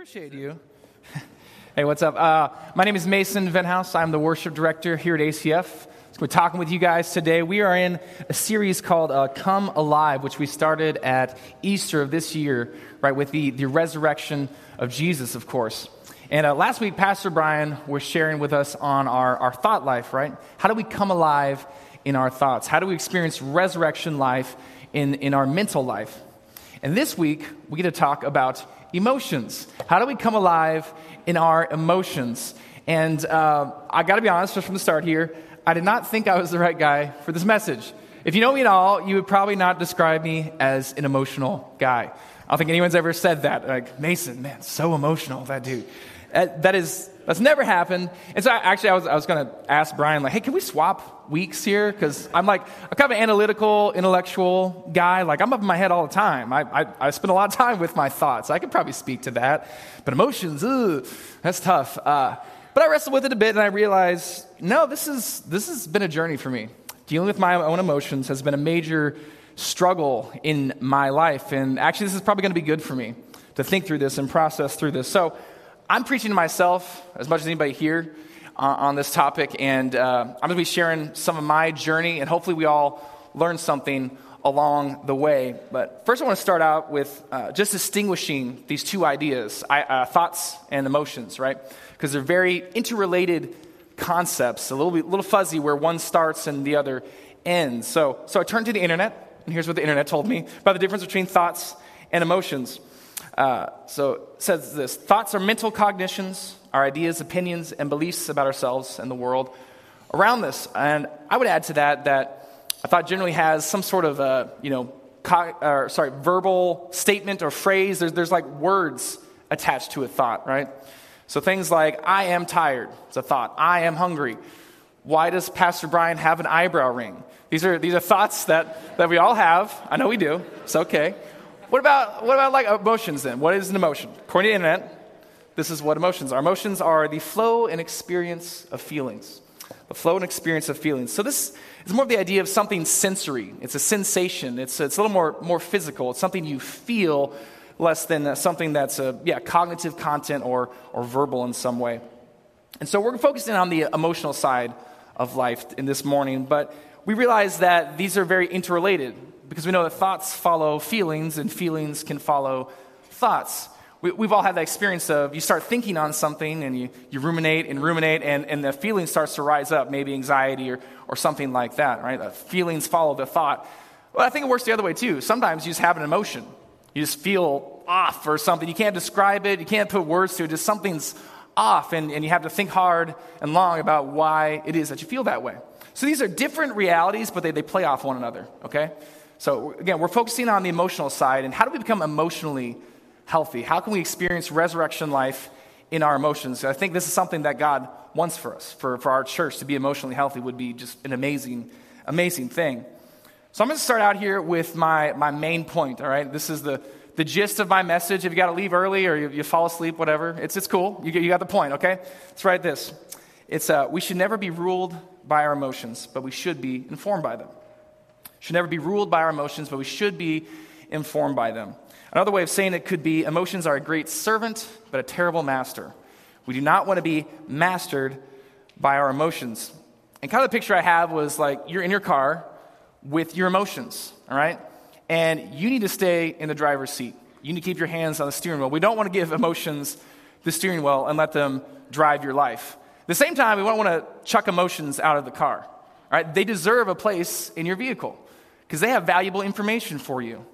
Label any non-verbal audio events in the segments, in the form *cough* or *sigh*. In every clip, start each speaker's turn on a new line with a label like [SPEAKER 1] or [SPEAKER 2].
[SPEAKER 1] Appreciate you. *laughs* hey, what's up? Uh, my name is Mason Venhouse. I'm the worship director here at ACF. So we're talking with you guys today. We are in a series called uh, Come Alive, which we started at Easter of this year, right, with the, the resurrection of Jesus, of course. And uh, last week, Pastor Brian was sharing with us on our, our thought life, right? How do we come alive in our thoughts? How do we experience resurrection life in, in our mental life? And this week, we get to talk about emotions. How do we come alive in our emotions? And uh, I got to be honest, just from the start here, I did not think I was the right guy for this message. If you know me at all, you would probably not describe me as an emotional guy. I don't think anyone's ever said that. Like, Mason, man, so emotional, that dude. Uh, that is that's never happened. And so I, actually, I was, I was going to ask Brian, like, hey, can we swap weeks here? Because I'm like, I'm kind of an analytical, intellectual guy. Like, I'm up in my head all the time. I, I, I spend a lot of time with my thoughts. I could probably speak to that. But emotions, ugh, that's tough. Uh, but I wrestled with it a bit and I realized, no, this, is, this has been a journey for me. Dealing with my own emotions has been a major struggle in my life. And actually, this is probably going to be good for me to think through this and process through this. So, I'm preaching to myself as much as anybody here uh, on this topic, and uh, I'm going to be sharing some of my journey, and hopefully, we all learn something along the way. But first, I want to start out with uh, just distinguishing these two ideas I, uh, thoughts and emotions, right? Because they're very interrelated concepts, a little, bit, little fuzzy where one starts and the other ends. So, so I turned to the internet, and here's what the internet told me about the difference between thoughts and emotions. Uh, so it says this thoughts are mental cognitions, our ideas, opinions, and beliefs about ourselves and the world around us. And I would add to that that a thought generally has some sort of a, you know, co- or, sorry, verbal statement or phrase. There's, there's like words attached to a thought, right? So things like, I am tired, it's a thought. I am hungry. Why does Pastor Brian have an eyebrow ring? These are, these are thoughts that, that we all have. I know we do. It's okay. What about, what about like emotions then? What is an emotion? According to the internet, this is what emotions are. Emotions are the flow and experience of feelings. The flow and experience of feelings. So this is more of the idea of something sensory. It's a sensation. It's, it's a little more, more physical. It's something you feel less than uh, something that's a yeah, cognitive content or, or verbal in some way. And so we're focusing on the emotional side of life in this morning, but we realize that these are very interrelated because we know that thoughts follow feelings and feelings can follow thoughts. We, have all had that experience of you start thinking on something and you, you ruminate and ruminate and, and the feeling starts to rise up, maybe anxiety or, or something like that, right? The feelings follow the thought. Well, I think it works the other way too. Sometimes you just have an emotion. You just feel off or something. You can't describe it, you can't put words to it, just something's off, and, and you have to think hard and long about why it is that you feel that way. So these are different realities, but they, they play off one another, okay? So, again, we're focusing on the emotional side and how do we become emotionally healthy? How can we experience resurrection life in our emotions? I think this is something that God wants for us, for, for our church to be emotionally healthy would be just an amazing, amazing thing. So, I'm going to start out here with my, my main point, all right? This is the, the gist of my message. If you got to leave early or you, you, fall asleep, whatever, it's, it's cool. You, you got the point, okay? Let's write this. It's, uh, we should never be ruled by our emotions, but we should be informed by them should never be ruled by our emotions, but we should be informed by them. Another way of saying it could be emotions are a great servant, but a terrible master. We do not want to be mastered by our emotions. And kind of the picture I have was like you're in your car with your emotions, all right? And you need to stay in the driver's seat. You need to keep your hands on the steering wheel. We don't want to give emotions the steering wheel and let them drive your life. At the same time, we don't want to chuck emotions out of the car. All right? They deserve a place in your vehicle because they have valuable information for you.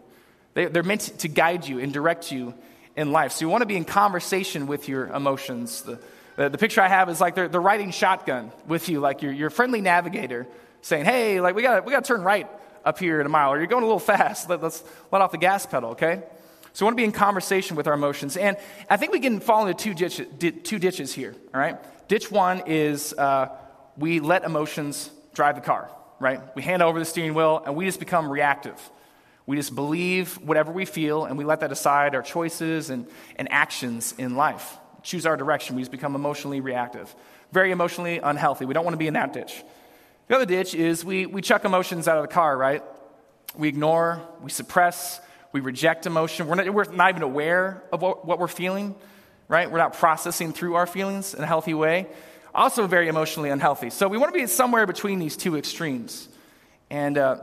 [SPEAKER 1] They, are meant to guide you and direct you in life. So you want to be in conversation with your emotions. The, the, the picture I have is like they're, they're riding shotgun with you, like your, your friendly navigator saying, hey, like we got we to turn right up here in a mile, or you're going a little fast. Let, us let off the gas pedal, okay? So we want to be in conversation with our emotions. And I think we can fall into two, ditch, two ditches here, all right? Ditch one is uh, we let emotions drive the car right? We hand over the steering wheel and we just become reactive. We just believe whatever we feel and we let that decide our choices and, and actions in life. Choose our direction. We just become emotionally reactive. Very emotionally unhealthy. We don't want to be in that ditch. The other ditch is we, we chuck emotions out of the car, right? We ignore, we suppress, we reject emotion. We're not, we're not even aware of what, what we're feeling. right? We're not processing through our feelings in a healthy way. Also, very emotionally unhealthy. So, we want to be somewhere between these two extremes. And uh,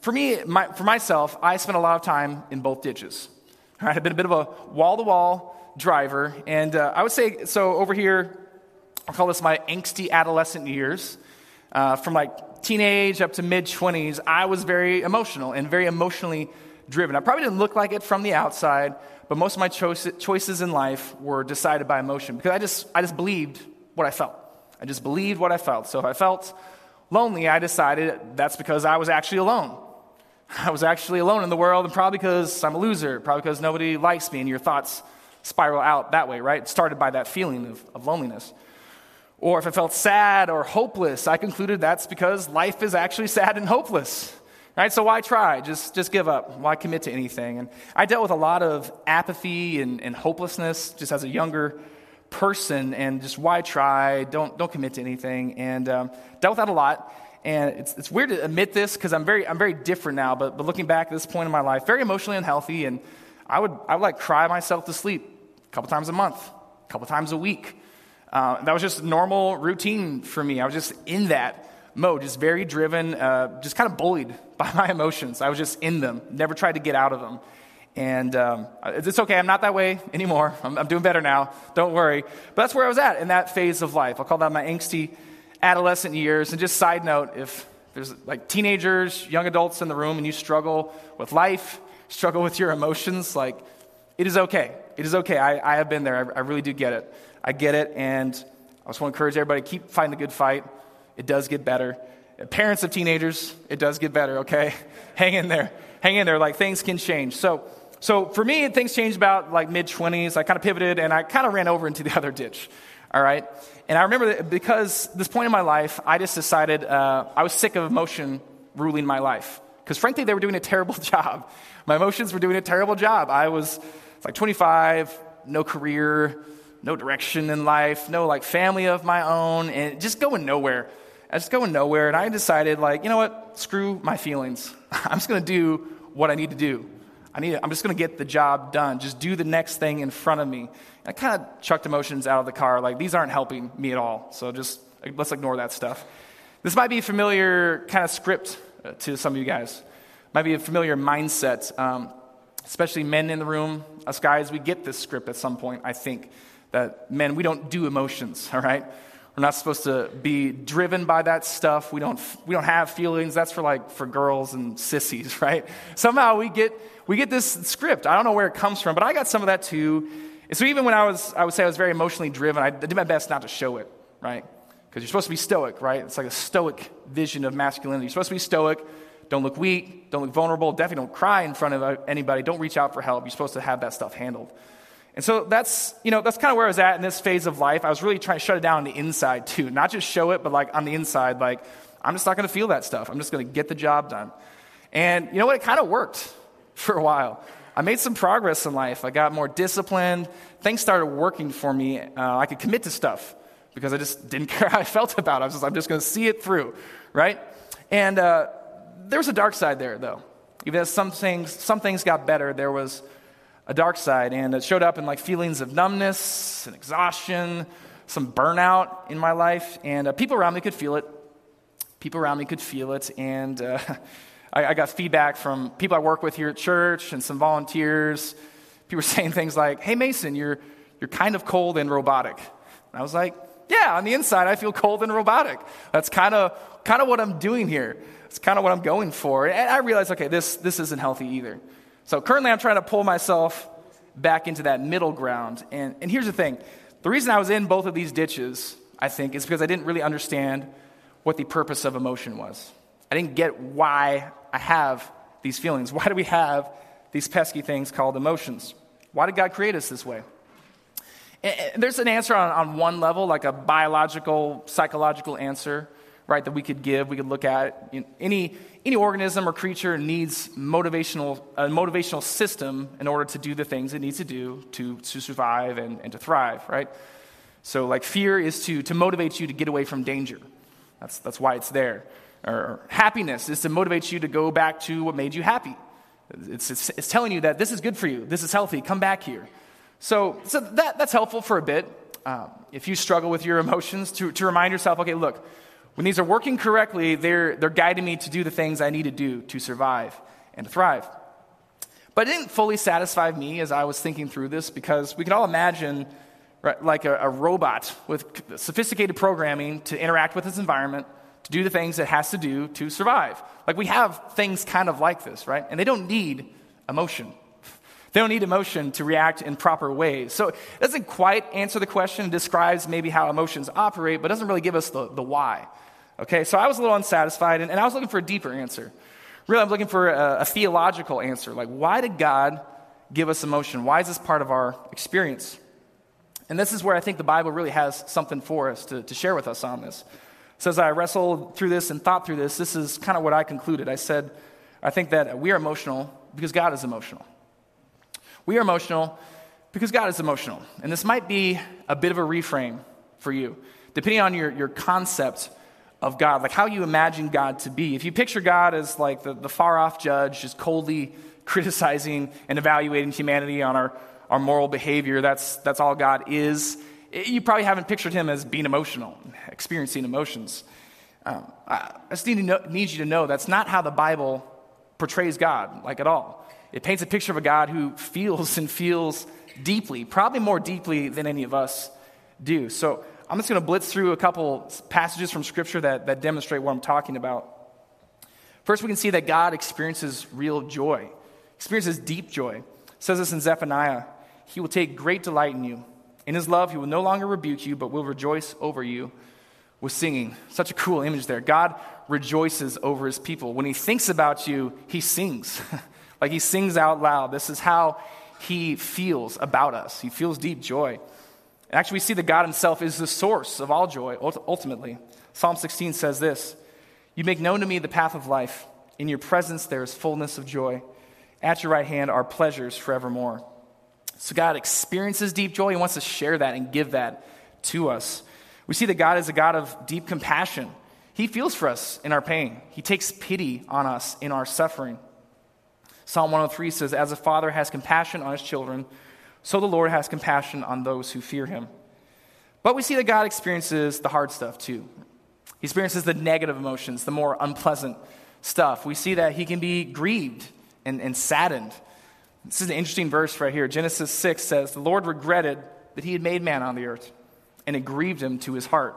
[SPEAKER 1] for me, my, for myself, I spent a lot of time in both ditches. Right? *laughs* I've been a bit of a wall to wall driver. And uh, I would say, so over here, I'll call this my angsty adolescent years. Uh, from like teenage up to mid 20s, I was very emotional and very emotionally driven. I probably didn't look like it from the outside, but most of my choice, choices in life were decided by emotion because I just, I just believed what I felt. I just believed what I felt. So if I felt lonely, I decided that's because I was actually alone. *laughs* I was actually alone in the world, and probably because I'm a loser, probably because nobody likes me, and your thoughts spiral out that way, right? Started by that feeling of, of loneliness. Or if I felt sad or hopeless, I concluded that's because life is actually sad and hopeless. Right? So why try? Just, just give up. Why commit to anything? And I dealt with a lot of apathy and, and hopelessness just as a younger person, and just why try? Don't, don't commit to anything. And um, dealt with that a lot. And it's, it's weird to admit this because I'm very, I'm very different now, but, but looking back at this point in my life, very emotionally unhealthy. And I would, I would like cry myself to sleep a couple times a month, a couple times a week. Uh, that was just normal routine for me. I was just in that mode, just very driven, uh, just kind of bullied *laughs* by my emotions. I was just in them, never tried to get out of them. And um, it's okay, I'm not that way anymore. I'm, I'm, doing better now. Don't worry. But that's where I was at in that phase of life. I'll call that my angsty adolescent years. And just side note, if there's like teenagers, young adults in the room, and you struggle with life, struggle with your emotions, like it is okay. It is okay. I, I have been there. I, I really do get it. I get it. And I just want to encourage everybody keep fighting the good fight it does get better. Parents of teenagers, it does get better, okay? *laughs* Hang in there. Hang in there. Like things can change. So, so for me, things changed about like mid 20s. I kind of pivoted and I kind of ran over into the other ditch, all right? And I remember that because this point in my life, I just decided uh, I was sick of emotion ruling my life. Because frankly, they were doing a terrible *laughs* job. My emotions were doing a terrible job. I was like 25, no career, no direction in life, no like family of my own, and just going nowhere. I was going nowhere, and I decided, like, you know what? Screw my feelings. *laughs* I'm just going to do what I need to do. I need, it. I'm just going to get the job done. Just do the next thing in front of me. And I kind of chucked emotions out of the car. Like, these aren't helping me at all. So just let's ignore that stuff. This might be a familiar kind of script uh, to some of you guys. Might be a familiar mindset, um, especially men in the room. Us guys, we get this script at some point, I think. That men, we don't do emotions, *laughs* all right? We're not supposed to be driven by that stuff. We don't, we don't have feelings. That's for like for girls and sissies, *laughs* right? Somehow we get, we get this script. I don't know where it comes from, but I got some of that too. And so even when I was, I would say I was very emotionally driven, I did my best not to show it, right? Because you're supposed to be stoic, right? It's like a stoic vision of masculinity. You're supposed to be stoic. Don't look weak. Don't look vulnerable. Definitely don't cry in front of uh, anybody. Don't reach out for help. You're supposed to have that stuff handled. And so that's, you know, that's kind of where I was at in this phase of life. I was really trying to shut it down on the inside too. Not just show it, but like on the inside, like, I'm just not going to feel that stuff. I'm just going to get the job done. And you know what? It kind of worked *laughs* for a while. I made some progress in life. I got more disciplined. Things started working for me. Uh, I could commit to stuff because I just didn't *laughs* care how I felt about it. I was just, I'm just going to see it through, right? And uh, there was a dark side there, though. Even as some things, some things got better, there was a dark side, and it showed up in like feelings of numbness and exhaustion, some burnout in my life, and uh, people around me could feel it. People around me could feel it, and uh, *laughs* I, I, got feedback from people I work with here at church and some volunteers. People were *laughs* saying things like, "Hey Mason, you're you're kind of cold and robotic." And I was like, "Yeah, on the inside, I feel cold and robotic. That's kind of kind of what I'm doing here. It's kind of what I'm going for." And I realized, okay, this this isn't healthy either. So currently, I'm trying to pull myself back into that middle ground. And, and here's the thing the reason I was in both of these ditches, I think, is because I didn't really understand what the purpose of emotion was. I didn't get why I have these feelings. *laughs* Why do we have these pesky things called emotions? Why did God create us this way? And there's an answer on, on one level, like a biological, psychological answer right, that we could give, we could look at. You know, any, any organism or creature needs motivational, a motivational system in order to do the things it needs to do to, to survive and, and to thrive, right? So, like, fear is to, to motivate you to get away from danger. That's, that's why it's there. Or happiness is to motivate you to go back to what made you happy. It's, it's, it's telling you that this is good for you, this is healthy, come back here. So, so that, that's helpful for a bit. Um, if you struggle with your *laughs* emotions, to, to remind yourself, okay, look, when these are working correctly, they're, they're guiding me to do the things I need to do to survive and to thrive. But it didn't fully satisfy me as I was thinking through this because we can all imagine right, like a, a robot with sophisticated programming to interact with its environment, to do the things it has to do to survive. Like we have things kind of like this, right? And they don't need emotion. *laughs* They don't need emotion to react in proper ways. So it doesn't quite answer the question. Describes maybe how emotions operate, but doesn't really give us the, the why. Okay, so I was a little unsatisfied, and, and I was looking for a deeper answer. Really, I'm looking for a, a theological answer. Like, why did God give us emotion? Why is this part of our experience? And this is where I think the Bible really has something for us to, to share with us on this. So, as I wrestled through this and thought through this, this is kind of what I concluded. I said, I think that we are emotional because God is emotional. We are emotional because God is emotional. And this might be a bit of a reframe for you, depending on your, your concept of God, like how you imagine God to be. If you picture God as like the, the far off judge, just coldly *laughs* criticizing and evaluating humanity on our, our moral behavior, that's, that's all God is. You probably haven't pictured him as being emotional, experiencing emotions. Um, I just need, know, need you to know that's not how the Bible portrays God, like at all. It paints a picture of a God who *laughs* feels and feels deeply, probably more deeply than any of us do. So I'm just going to blitz through a couple passages from Scripture that, that demonstrate what I'm talking about. First, we can see that God experiences real joy, experiences deep joy. It says this in Zephaniah He will take great delight in you. In His love, He will no longer rebuke you, but will rejoice over you with singing. Such a cool image there. God rejoices over His people. When He thinks about you, He sings. *laughs* Like he sings out loud. This is how he feels about us. He feels deep joy. Actually, we see that God himself is the source of all joy, ultimately. Psalm 16 says this You make known to me the path of life. In your presence there is fullness of joy. At your right hand are pleasures forevermore. So God experiences deep joy. He wants to share that and give that to us. We see that God is a God of deep compassion. He feels for us in our pain, He takes pity on us in our suffering. Psalm 103 says, As a father has compassion on his children, so the Lord has compassion on those who fear him. But we see that God experiences the hard stuff too. He experiences the negative emotions, the more unpleasant stuff. We see that he can be grieved and, and saddened. This is an interesting verse right here. Genesis 6 says, The Lord regretted that he had made man on the earth, and it grieved him to his heart.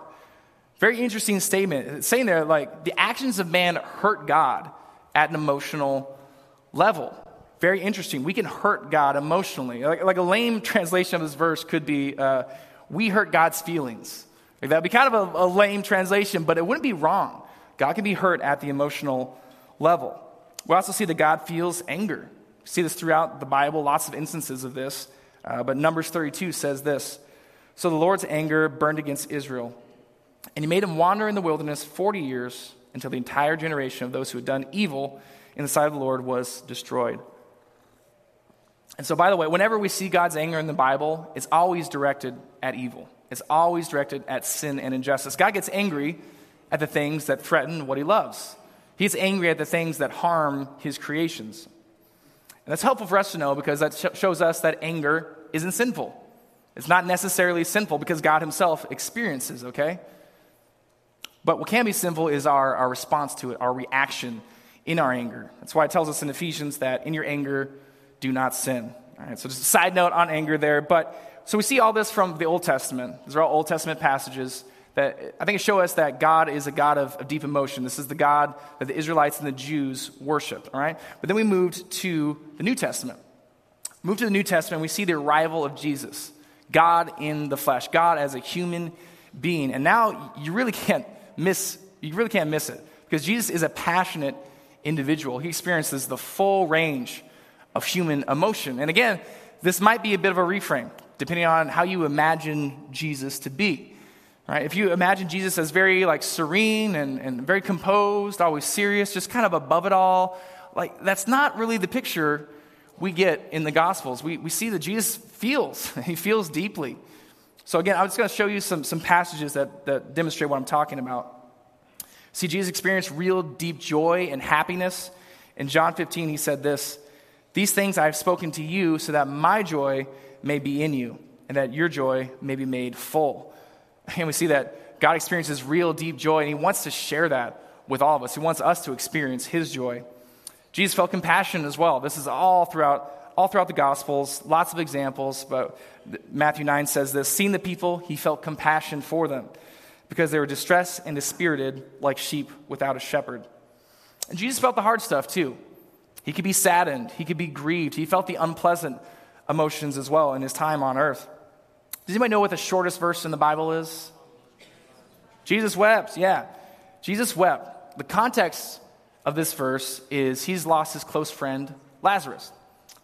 [SPEAKER 1] Very interesting statement. It's saying there, like, the actions of man hurt God at an emotional level. Very interesting. We can hurt God emotionally. Like, like a lame translation of this verse could be, uh, we hurt God's feelings. Like that'd be kind of a, a lame translation, but it wouldn't be wrong. God can be hurt at the emotional level. We also see that God feels anger. We see this throughout the Bible, lots of instances of this. Uh, but Numbers 32 says this So the Lord's anger burned against Israel, and he made him wander in the wilderness 40 years until the entire generation of those who had done evil in the sight of the Lord was destroyed. And so, by the way, whenever we see God's anger in the Bible, it's always directed at evil. It's always directed at sin and injustice. God gets angry at the things that threaten what he loves. He's angry at the things that harm his creations. And that's helpful for us to know because that sh- shows us that anger isn't sinful. It's not necessarily sinful because God himself experiences, okay? But what can be sinful is our, our response to it, our reaction in our anger. That's why it tells us in Ephesians that in your anger, do not sin. All right, so just a side note on anger there. But so we see all this from the Old Testament. These are all Old Testament passages that I think show us that God is a God of, of deep emotion. This is the God that the Israelites and the Jews worshiped. All right, but then we moved to the New Testament. Moved to the New Testament, we see the arrival of Jesus, God in the flesh, God as a human being, and now you really can't miss. You really can't miss it because Jesus is a passionate individual. He experiences the full range of human emotion. And again, this might be a bit of a reframe, depending on how you imagine Jesus to be. Right? If you imagine Jesus as very like serene and, and very composed, always serious, just kind of above it all, like that's not really the picture we get in the Gospels. We, we see that Jesus feels, *laughs* he feels deeply. So again, I'm just going to show you some, some passages that, that demonstrate what I'm talking about. See, Jesus experienced real deep joy and happiness. In John 15, he said this These things I have spoken to you so that my joy may be in you, and that your joy may be made full. *laughs* And we see that God experiences real deep joy, and He wants to share that with all of us. He wants us to experience His joy. Jesus felt compassion as well. This is all throughout all throughout the Gospels, lots of examples, but Matthew 9 says this Seeing the people, he felt compassion for them because they were distressed and dispirited like sheep without a shepherd. And Jesus felt the hard stuff too. He could be saddened, he could be grieved, he felt the unpleasant emotions as well in his time on earth. Does anybody know what the shortest verse in the Bible is? Jesus wept, yeah. Jesus wept. The context of this verse is he's lost his close friend, Lazarus.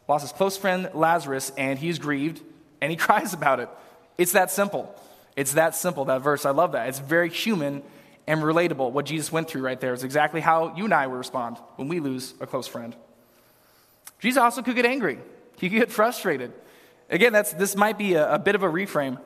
[SPEAKER 1] Lost his close friend, Lazarus, and he's grieved and he *laughs* cries about it. It's that simple. It's that simple, that verse. I love that. It's very human and relatable. What Jesus went through right there is exactly how you and I would respond when we lose a close friend. Jesus also could get angry, he could get frustrated. Again, that's, this might be a, a bit of a reframe.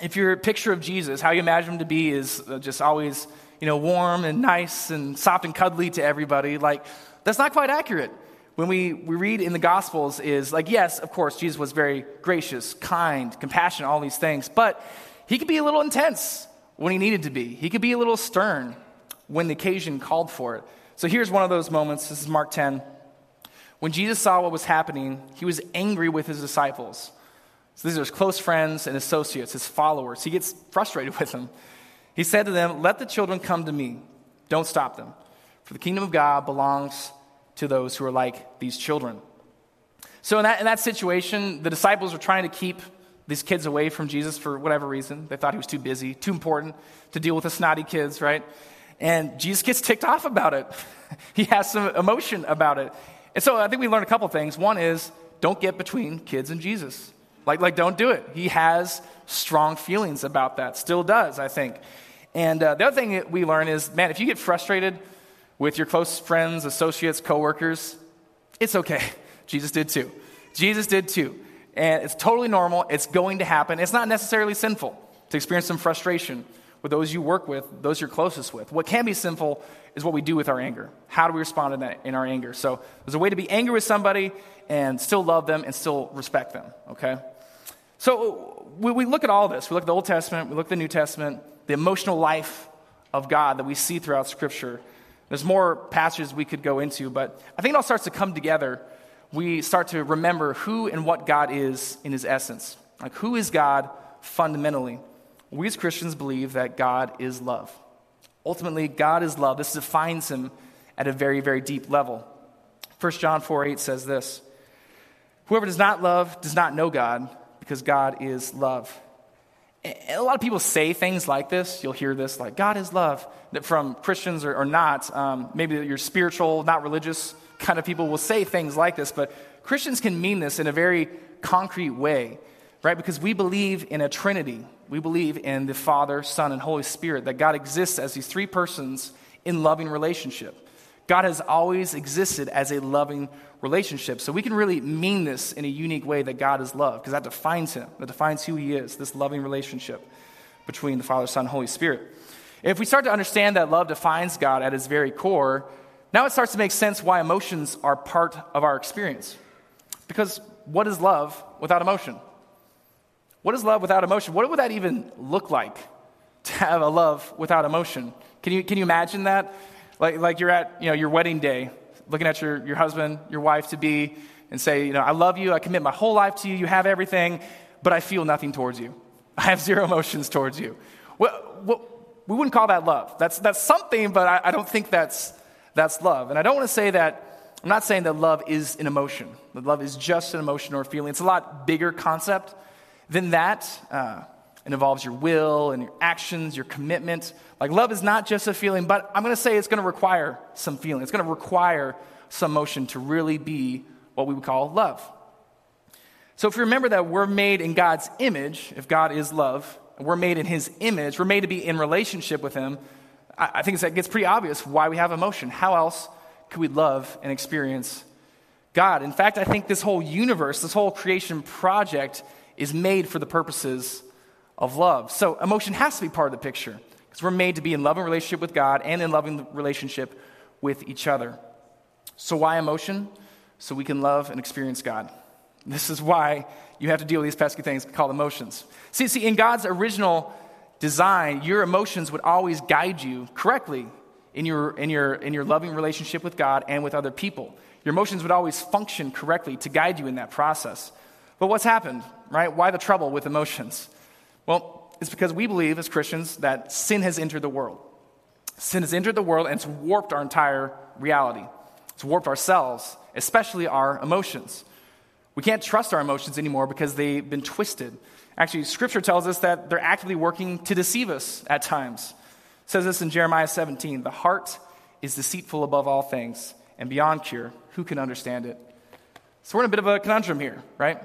[SPEAKER 1] If your picture of Jesus, how you imagine him to be, is uh, just always you know, warm and nice and soft and cuddly to everybody, like, that's not quite accurate. When we, we read in the Gospels, is like, yes, of course, Jesus was very gracious, kind, compassionate, all these things, but he could be a little intense when he needed to be. He could be a little stern when the occasion called for it. So here's one of those moments. This is Mark 10. When Jesus saw what was happening, he was angry with his disciples. So these are his close friends and associates, his followers. He gets frustrated *laughs* with them. He said to them, Let the children come to me. Don't stop them. For the kingdom of God belongs to those who are like these children. So, in that, in that situation, the disciples were trying to keep these kids away from Jesus for whatever reason. They thought he was too busy, too important to deal with the snotty kids, right? And Jesus gets ticked off about it. *laughs* he has some emotion about it. And so I think we learned a couple things. One is don't get between kids and Jesus. Like, like don't do it. He has strong feelings about that, still does, I think. And uh, the other thing that we learn is man, if you get frustrated with your close friends, associates, coworkers, it's okay. *laughs* Jesus did too. Jesus did too. And it's totally normal. It's going to happen. It's not necessarily sinful to experience some frustration with those you work with, those you're closest with. What can be sinful is what we do with our anger. How do we respond in, that, in our anger? So there's a way to be angry with somebody and still love them and still respect them, okay? So we, we look at all this. We look at the Old Testament, we look at the New Testament, the emotional life of God that we see throughout Scripture. There's more passages we could go into, but I think it all starts to come together we start to remember who and what God is in his essence. Like, who is God fundamentally? We as Christians believe that God is love. Ultimately, God is love. This defines him at a very, very deep level. 1 John 4 8 says this Whoever does not love does not know God, because God is love. And a lot of people say things like this. You'll hear this, like, God is love, that from Christians or, or not. Um, maybe you're spiritual, not religious kind of people will say things like this, but Christians can mean this in a very concrete way, right? Because we believe in a Trinity. We believe in the Father, Son, and Holy Spirit, that God exists as these three persons in loving relationship. God has always existed as a loving relationship. So we can really mean this in a unique way that God is love, because that defines him, that defines who he is, this loving relationship between the Father, Son, Holy Spirit. If we start to understand that love defines God at his very core, now it starts to make sense why emotions are part of our experience. Because what is love without emotion? What is love without emotion? What would that even look like to have a love without emotion? Can you, can you imagine that? Like, like you're at you know, your wedding day, looking at your, your husband, your wife to be, and say, you know, I love you, I commit my whole life to you, you have everything, but I feel nothing towards you. *laughs* I have zero emotions towards you. Well, well we wouldn't call that love. That's, that's something, but I, I don't think that's, that's love. And I don't want to say that, I'm not saying that love is an emotion, that love is just an emotion or a feeling. It's a lot bigger concept than that. Uh, it involves your will and your actions, your commitment. Like, love is not just a feeling, but I'm going to say it's going to require some feeling. It's going to require some motion to really be what we would call love. So, if you remember that we're made in God's image, if God is love, we're made in His image, we're made to be in relationship with Him, I think it gets pretty obvious why we have emotion. How else could we love and experience God? In fact, I think this whole universe, this whole creation project is made for the purposes of love. So emotion has to be part of the picture because we're made to be in loving relationship with God and in loving relationship with each other. So why emotion? So we can love and experience God. This is why you have to deal with these pesky things called emotions. See, see, in God's original design, your emotions would always guide you correctly in your, in your, in your loving relationship with God and with other people. Your emotions would always function correctly to guide you in that process. But what's happened, right? Why the trouble with emotions? Well, it's because we believe as Christians that sin has entered the world. Sin has entered the world and it's warped our entire reality. It's warped ourselves, especially our emotions. We can't trust our emotions anymore because they've been twisted. Actually, Scripture tells us that they're actively working to deceive us at times. It says this in Jeremiah 17 The heart is deceitful above all things and beyond cure. Who can understand it? So we're in a bit of a conundrum here, right?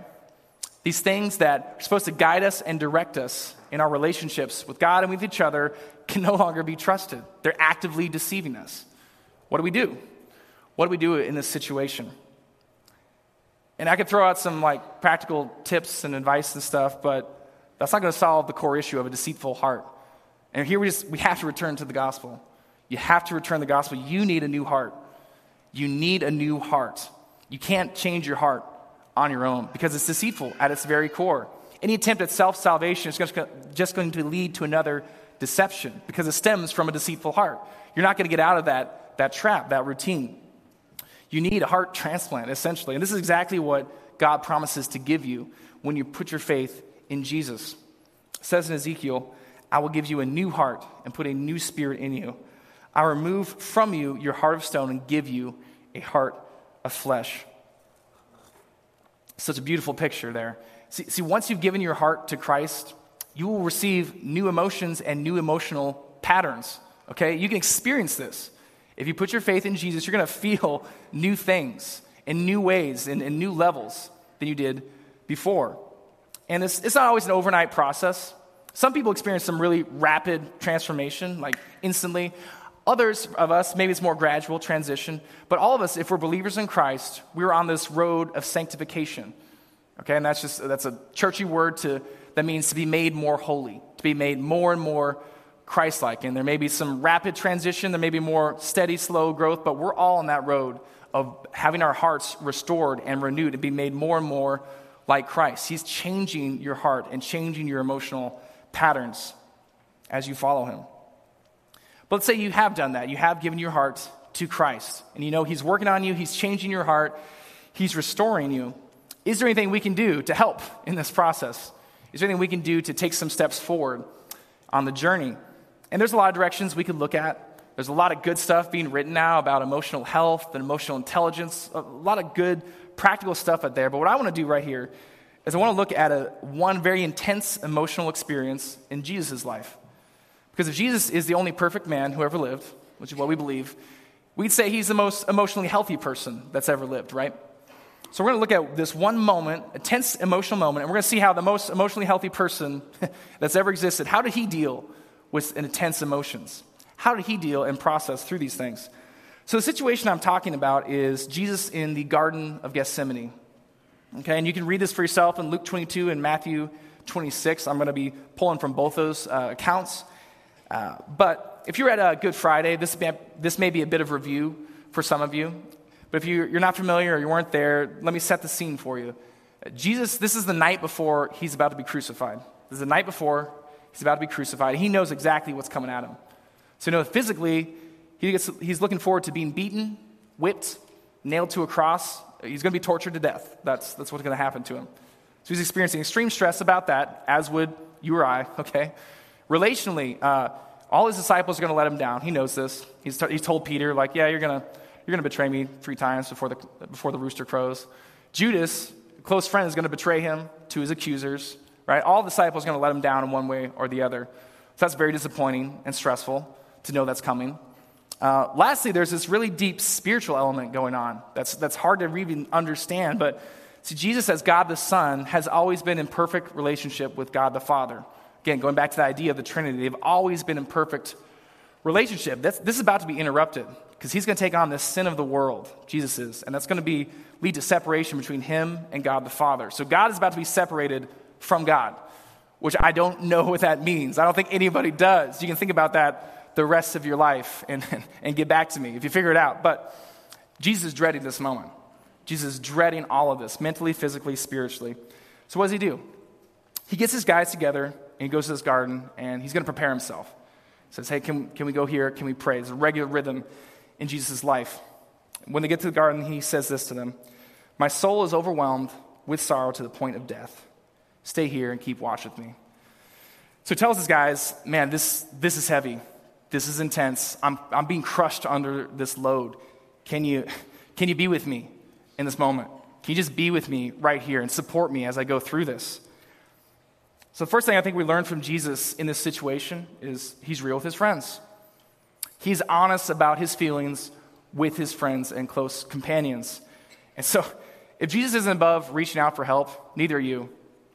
[SPEAKER 1] These things that are supposed to guide us and direct us in our relationships with God and with each other can no longer be trusted. They're actively deceiving us. What do we do? What do we do in this situation? And I could throw out some like practical tips and advice and stuff, but that's not going to solve the core issue of a deceitful heart. And here we just we have to return to the gospel. You have to return the gospel. You need a new heart. You need a new heart. You can't change your heart on your own because it's deceitful at its very core. Any attempt at self salvation is just going to lead to another deception because it stems from a deceitful heart. You're not going to get out of that, that trap, that routine. You need a heart transplant, essentially. And this is exactly what God promises to give you when you put your faith in Jesus. It says in Ezekiel, I will give you a new heart and put a new spirit in you. I remove from you your heart of stone and give you a heart of flesh. Such a beautiful picture there. See, see, once you've given your heart to Christ, you will receive new emotions and new emotional patterns. Okay? You can experience this. If you put your faith in Jesus, you're going to feel *laughs* new things in new ways and in, new levels than you did before. And it's not always an overnight process. Some people experience some really rapid transformation, like instantly. Others of us, maybe it's more gradual transition. But all of us, if we're believers in Christ, we're on this road of sanctification. Okay, and that's just that's a churchy word to that means to be made more holy, to be made more and more Christ like. And there may be some rapid transition, there may be more steady, slow growth, but we're all on that road of having our hearts restored and renewed and be made more and more like Christ. He's changing your heart and changing your emotional patterns as you follow Him. But let's say you have done that. You have given your heart to Christ, and you know He's working on you, He's changing your heart, He's restoring you. Is there anything we can do to help in this process? Is there anything we can do to take some steps forward on the journey? And there's a lot of directions we could look at. There's a lot of good stuff being written now about emotional health and emotional intelligence, a lot of good practical stuff out there. But what I want to do right here is I want to look at a, one very intense emotional experience in Jesus' life. Because if Jesus is the only perfect man who ever lived, which is what we believe, we'd say he's the most emotionally healthy person that's ever lived, right? So we're going to look at this one moment, a tense emotional moment, and we're going to see how the most emotionally healthy person *laughs* that's ever existed, how did he deal with intense emotions. How did he deal and process through these things? So, the situation I'm talking about is Jesus in the Garden of Gethsemane. Okay, and you can read this for yourself in Luke 22 and Matthew 26. I'm going to be pulling from both those uh, accounts. Uh, but if you're at a Good Friday, this may, this may be a bit of review for some of you. But if you, you're not familiar or you weren't there, let me set the scene for you. Jesus, this is the night before he's about to be crucified. This is the night before He's about to be crucified. He knows exactly what's coming at him. So, you know, physically, he gets, he's looking forward to being beaten, whipped, nailed to a cross. He's going to be tortured to death. That's, that's what's going to happen to him. So he's experiencing extreme stress about that, as would you or I, okay? Relationally, uh, all his disciples are going to let him down. He knows this. He's, t- he's told Peter, like, yeah, you're going to you're to betray me three times before the, before the rooster crows. Judas, a close friend, is going to betray him to his accusers right? All disciples are going to let him down in one way or the other. So that's very disappointing and stressful to know that's coming. Uh, lastly, there's this really deep spiritual element going on that's, that's hard to even understand. But see, Jesus, as God the Son, has always been in perfect relationship with God the Father. Again, going back to the idea of the Trinity, they've always been in perfect relationship. That's, this is about to be interrupted because he's going to take on the sin of the world, Jesus is, and that's going to be lead to separation between him and God the Father. So God is about to be separated from God, which I don't know *laughs* what that means. I don't think anybody does. You can think about that the rest of your life and, *laughs* and get back to me if you figure it out. But Jesus is dreading this moment. Jesus is dreading all of this, mentally, physically, spiritually. So, what does he do? He gets his guys together and he goes to this garden and he's going to prepare himself. He says, Hey, can, can we go here? Can we pray? It's a regular rhythm in Jesus' life. When they get to the garden, he says this to them My soul is overwhelmed with sorrow to the point of death. Stay here and keep watch with me. So he tells his guys, Man, this, this is heavy. This is intense. I'm, I'm being crushed under this load. Can you, can you be with me in this moment? Can you just be with me right here and support me as I go through this? So, the first thing I think we learn from Jesus in this situation is he's real with his friends. He's honest about his feelings with his friends and close companions. And so, if Jesus isn't above reaching out for help, neither are you,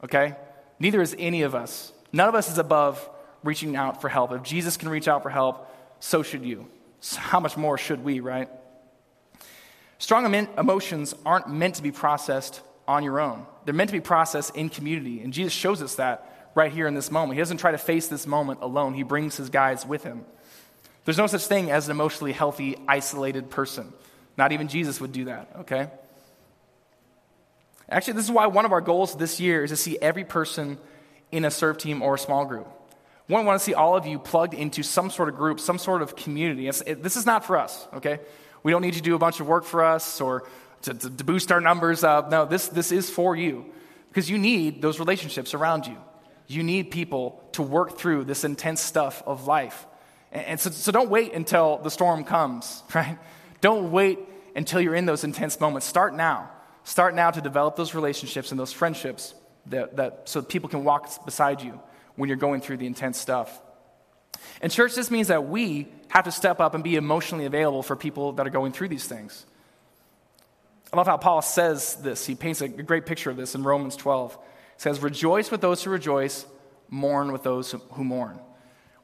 [SPEAKER 1] okay? Neither is any of us. None of us is above reaching out for help. If Jesus can reach out for help, so should you. So how much more should we, right? Strong emotions aren't meant to be processed on your own. They're meant to be processed in community. And Jesus shows us that right here in this moment. He doesn't try to face this moment alone, he brings his guys with him. There's no such thing as an emotionally healthy, isolated person. Not even Jesus would do that, okay? Actually, this is why one of our goals this year is to see every person in a serve team or a small group. One, want to see all of you plugged into some sort of group, some sort of community. It, this is not for us, okay? We don't need you to do a bunch of work for us or to, to, to boost our numbers up. No, this, this is for you because you need those relationships around you. You need people to work through this intense stuff of life. And, and so, so don't wait until the storm comes, *laughs* right? Don't wait until you're in those intense moments. Start now. Start now to develop those relationships and those friendships that, that, so people can walk beside you when you're going through the intense stuff. And, church, this means that we have to step up and be emotionally available for people that are going through these things. I love how Paul says this. He paints a great picture of this in Romans 12. He says, Rejoice with those who rejoice, mourn with those who mourn.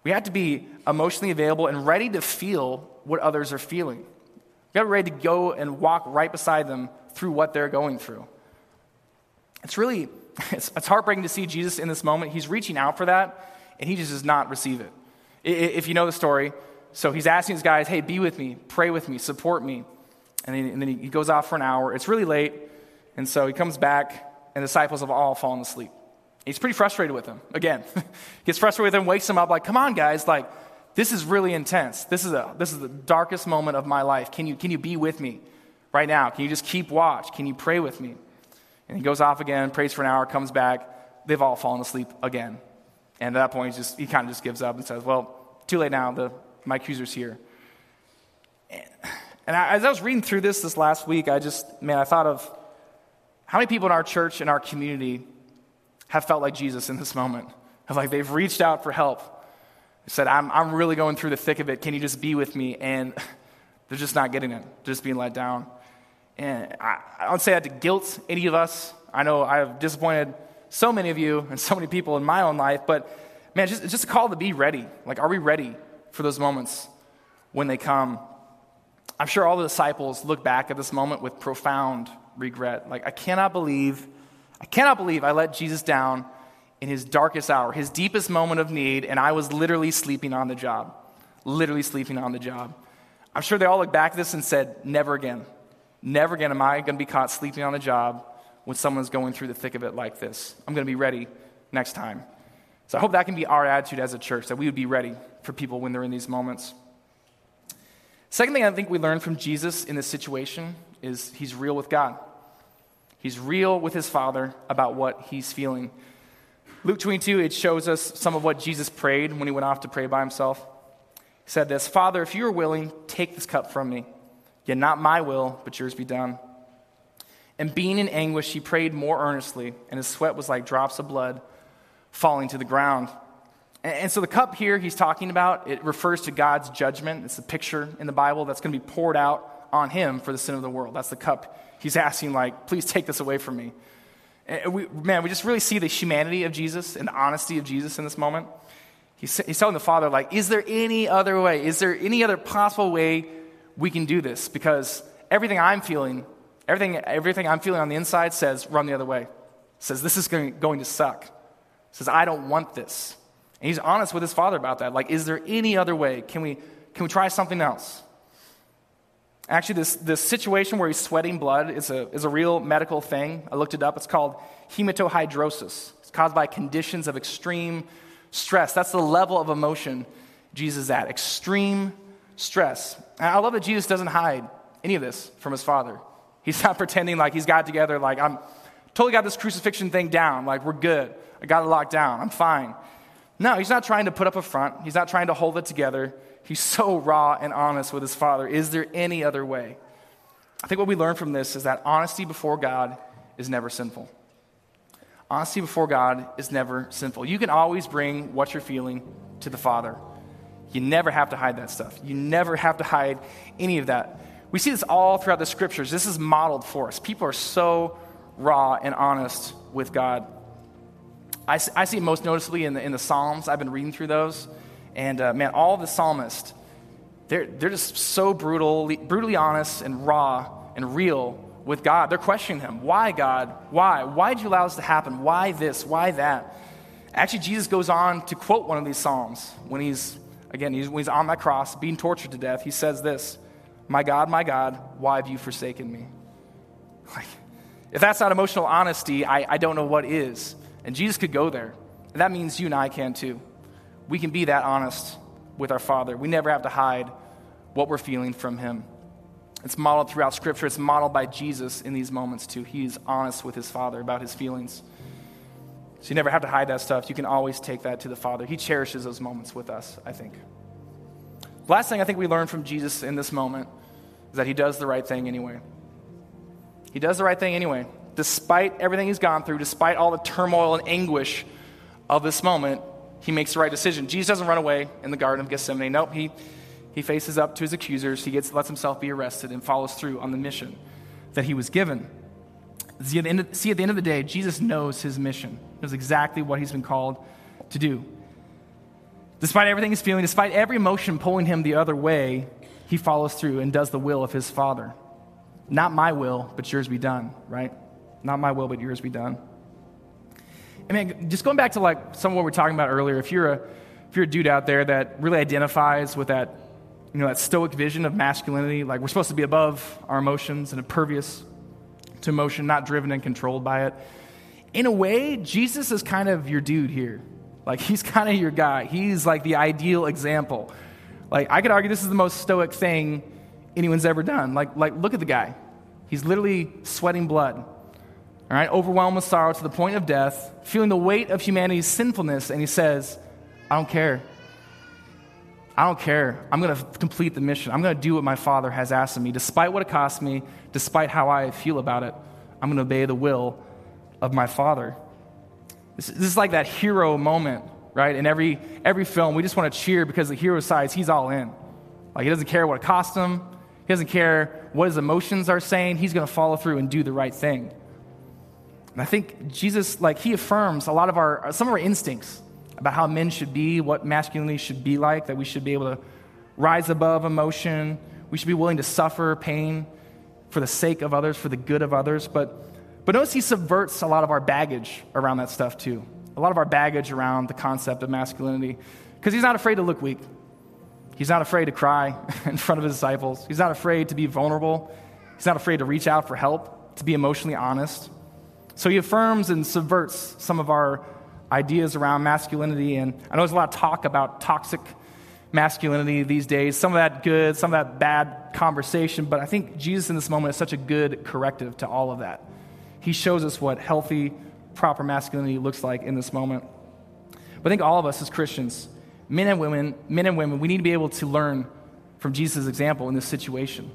[SPEAKER 1] We have to be emotionally available and ready to feel what others are feeling. We got to be ready to go and walk right beside them through what they're going through. It's really, *laughs* it's, it's heartbreaking to see Jesus in this moment. He's reaching out for that, and he just does not receive it. If you know the story, so he's asking his guys, hey, be with me, pray with me, support me. And then, and then he goes off for an hour. It's really late, and so he comes back, and the disciples have all fallen asleep. He's pretty frustrated with them. Again, *laughs* gets frustrated with them, wakes them up, like, come on, guys, like, this is really intense. This is, a, this is the darkest moment of my life. Can you, can you be with me? right now? Can you just keep watch? Can you pray with me? And he goes off again, prays for an hour, comes back. They've all fallen asleep again. And at that point, he, just, he kind of just gives up and says, Well, too late now. The, my accuser's here. And, and I, as I was reading through this this last week, I just, man, I thought of how many people in our church, in our community, have felt like Jesus in this moment. Have like they've reached out for help. They said, I'm, I'm really going through the thick of it. Can you just be with me? And *laughs* they're just not getting it, just being let down. And I, I don't say that to guilt any of us. I know I have disappointed so many of you and so many people in my own life, but man, just, just a call to be ready. Like, are we ready for those moments when they come? I'm sure all the disciples look back at this moment with profound regret. Like, I cannot believe, I cannot believe I let Jesus down in his darkest hour, his deepest moment of need, and I was literally sleeping on the job. Literally sleeping on the job. I'm sure they all look back at this and said, never again. Never again am I going to be caught sleeping on a job when someone's going through the thick of it like this. I'm going to be ready next time. So I hope that can be our attitude as a church, that we would be ready for people when they're in these moments. Second thing I think we learn from Jesus in this situation is he's real with God. He's real with his Father about what he's feeling. Luke 22, it shows us some of what Jesus prayed when he went off to pray by himself. He said this Father, if you are willing, take this cup from me. Yet not my will, but yours be done. And being in anguish, he prayed more earnestly, and his sweat was like drops of blood falling to the ground. And, so the cup here he's talking about, it refers to God's judgment. It's a picture in the Bible that's going to be poured out on him for the sin of the world. That's the cup he's asking, like, please take this away from me. We, man, we just really see the humanity of Jesus and the honesty of Jesus in this moment. He's, he's telling the Father, like, is there any other way? Is there any other possible way we can do this because everything I'm feeling, everything, everything I'm feeling on the inside says run the other way. says this is going, going to suck. says I don't want this. And he's honest with his father about that. Like, is there any other way? Can we, can we try something else? Actually, this, this situation where he's sweating blood is a, is a real medical thing. I looked it up. It's called hematohidrosis. It's caused by conditions of extreme stress. That's the level of emotion Jesus is at extreme stress. And I love that Jesus doesn't hide any of this from his Father. He's not *laughs* pretending like he's got together, like, I'm totally got this crucifixion thing down, like, we're good. I got it locked down. I'm fine. No, he's not trying to put up a front, he's not trying to hold it together. He's so raw and honest with his Father. Is there any other way? I think what we learn from this is that honesty before God is never sinful. Honesty before God is never sinful. You can always bring what you're feeling to the Father. You never have to hide that stuff. You never have to hide any of that. We see this all throughout the scriptures. This is modeled for us. People are so raw and honest with God. I, I see it most noticeably in the, in the Psalms. I've been reading through those. And uh, man, all the psalmists, they're, they're just so brutal, brutally honest and raw and real with God. They're questioning Him. Why, God? Why? Why did you allow this to happen? Why this? Why that? Actually, Jesus goes on to quote one of these Psalms when he's, again, he's, when he's on that cross, being tortured to death. He says this My God, my God, why have you forsaken me? *laughs* Like, if that's not emotional honesty, I, I don't know what is. And Jesus could go there. And that means you and I can too we can be that honest with our Father. We never have to hide what we're feeling from Him. It's modeled throughout Scripture. It's modeled by Jesus in these moments, too. He's honest with his Father about his feelings. So you never have to hide that stuff. You can always take that to the Father. He cherishes those moments with us, I think. Last thing I think we learn from Jesus in this moment is that he does the right thing anyway. He does the right thing anyway. Despite everything he's gone through, despite all the turmoil and anguish of this moment, he makes the right decision. Jesus doesn't run away in the Garden of Gethsemane. Nope, he, he faces up to his accusers. He gets, lets himself be arrested and follows through on the mission that he was given. See at, of, see, at the end of the day, Jesus knows his mission, knows exactly what he's been called to do. Despite everything he's feeling, despite every emotion pulling him the other way, he follows through and does the will of his Father. Not my will, but yours be done, right? Not my will, but yours be done. I mean, just going back to like some of what we were talking about earlier, if you're a if you're a dude out there that really identifies with that, you know, that stoic vision of masculinity, like we're supposed to be above our emotions and impervious to emotion, not driven and controlled by it. In a way, Jesus is kind of your dude here. Like *laughs* he's kind of your guy. He's like the ideal example. Like I could argue this is the most stoic thing anyone's ever done. Like like look at the guy. He's literally sweating blood all right, overwhelmed with sorrow to the point of death, feeling the weight of humanity's sinfulness, and he says, I don't care. I don't care. I'm going to complete the mission. I'm going to do what my Father has asked of me, despite what it costs me, despite how I feel about it. I'm going to obey the will of my Father. This, this is like that hero moment, right? In every, every film, we just want to cheer because the hero decides he's all in. Like, he doesn't care what it costs him, he doesn't care what his emotions are saying. He's going to follow through and do the right thing. And I think Jesus, like, he affirms a lot of our, some of our instincts about how men should be, what masculinity should be like, that we should be able to rise above emotion. We should be willing to suffer pain for the sake of others, for the good of others. But, but notice he subverts a lot of our baggage around that stuff, too. A lot of our baggage around the concept of masculinity. Because he's not afraid to look weak. He's not afraid to cry *laughs* in front of his disciples. He's not afraid to be vulnerable. He's not afraid to reach out for help, to be emotionally honest. So he affirms and subverts some of our ideas around masculinity. And I know there's a lot of talk about toxic masculinity these days, some of that good, some of that bad conversation, but I think Jesus in this moment is such a good corrective to all of that. He shows us what healthy, proper masculinity looks like in this moment. But I think all of us as Christians, men and women, men and women, we need to be able to learn from Jesus' example in this situation.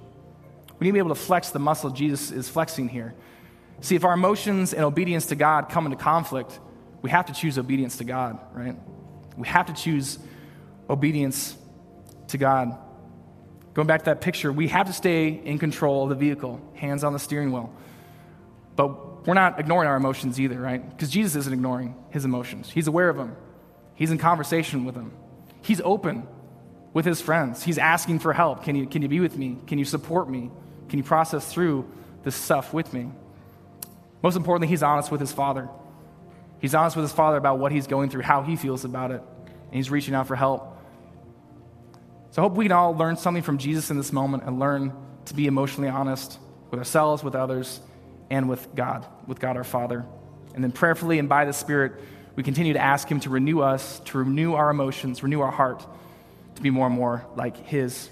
[SPEAKER 1] We need to be able to flex the muscle Jesus is flexing here. See, if our emotions and obedience to God come into conflict, we have to choose obedience to God, right? We have to choose obedience to God. Going back to that picture, we have to stay in control of the vehicle, hands on the steering wheel. But we're not ignoring our emotions either, right? Because Jesus isn't ignoring his emotions. He's aware of them, he's in conversation with them, he's open with his friends. He's asking for help. Can you, can you be with me? Can you support me? Can you process through this stuff with me? Most importantly, he's honest with his father. He's honest with his father about what he's going through, how he feels about it, and he's reaching out for help. So I hope we can all learn something from Jesus in this moment and learn to be emotionally honest with ourselves, with others, and with God, with God our Father. And then prayerfully and by the Spirit, we continue to ask Him to renew us, to renew our emotions, renew our heart, to be more and more like His.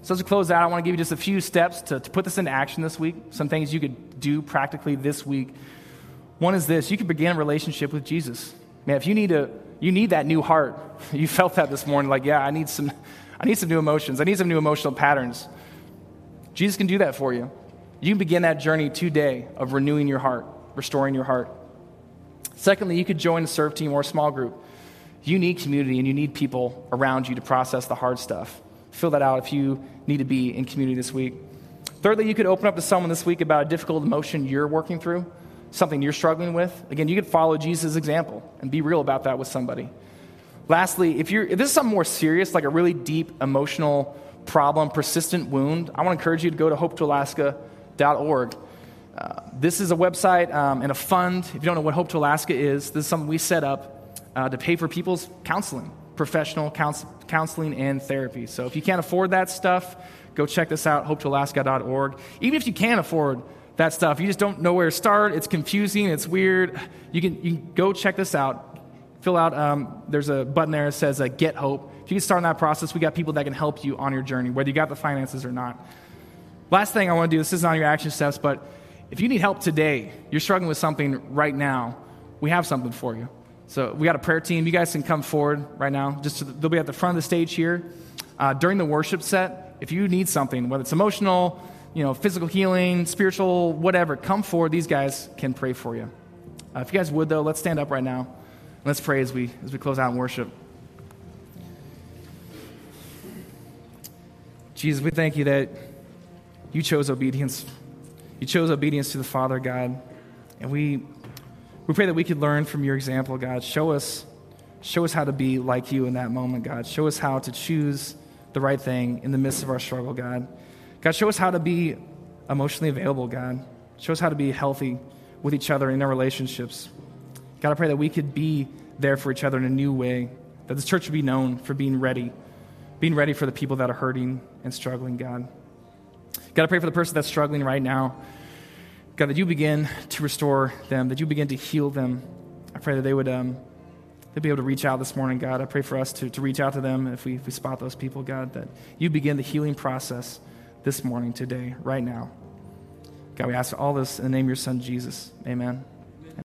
[SPEAKER 1] So, as we close out, I want to give you just a few steps to, to put this into action this week, some things you could do practically this week. One is this you can begin a relationship with Jesus. Man, if you need, a, you need that new heart, *laughs* you felt that this morning, like, yeah, I need, some, I need some new emotions, I need some new emotional patterns. Jesus can do that for you. You can begin that journey today of renewing your heart, restoring your heart. Secondly, you could join a serve team or a small group. You need community and you need people around you to process the hard stuff. Fill that out if you need to be in community this week. Thirdly, you could open up to someone this week about a difficult emotion you're working through, something you're struggling with. Again, you could follow Jesus' example and be real about that with somebody. Lastly, if, you're, if this is something more serious, like a really deep emotional problem, persistent wound, I want to encourage you to go to hopetoalaska.org. Uh, this is a website um, and a fund. If you don't know what Hope to Alaska is, this is something we set up uh, to pay for people's counseling, professional counsel- counseling and therapy. So if you can't afford that stuff, go check this out, hopetoalaska.org. Even if you can't afford that stuff, you just don't know where to start, it's confusing, it's weird, you can, you can go check this out. Fill out, um, there's a button there that says uh, Get Hope. If you can start on that process, we got people that can help you on your journey, whether you got the finances or not. Last thing I want to do, this isn't on your action steps, but if you need help today, you're struggling with something right now, we have something for you. So we got a prayer team. You guys can come forward right now. Just they'll be at the front of the stage here. Uh, during the worship set, if you need something, whether it's emotional, you know, physical healing, spiritual, whatever, come forward. These guys can pray for you. Uh, if you guys would, though, let's stand up right now. Let's pray as we as we close out in worship. Jesus, we thank you that you chose obedience. You chose obedience to the Father, God. And we, we pray that we could learn from your example, God. Show us, show us how to be like you in that moment, God. Show us how to choose the right thing in the midst of our struggle, God. God, show us how to be emotionally available, God. Show us how to be healthy with each other in our relationships. God, I pray that we could be there for each other in a new way, that this church would be known for being ready, being ready for the people that are hurting and struggling, God. God, I pray for the person that's struggling right now. God, that you begin to restore them, that you begin to heal them. I pray that they would um, they'd be able to reach out this morning, God. I pray for us to, to reach out to them if we, if we spot those people, God, that you begin the healing process this morning, today, right now. God, we ask all this in the name of your son, Jesus. Amen.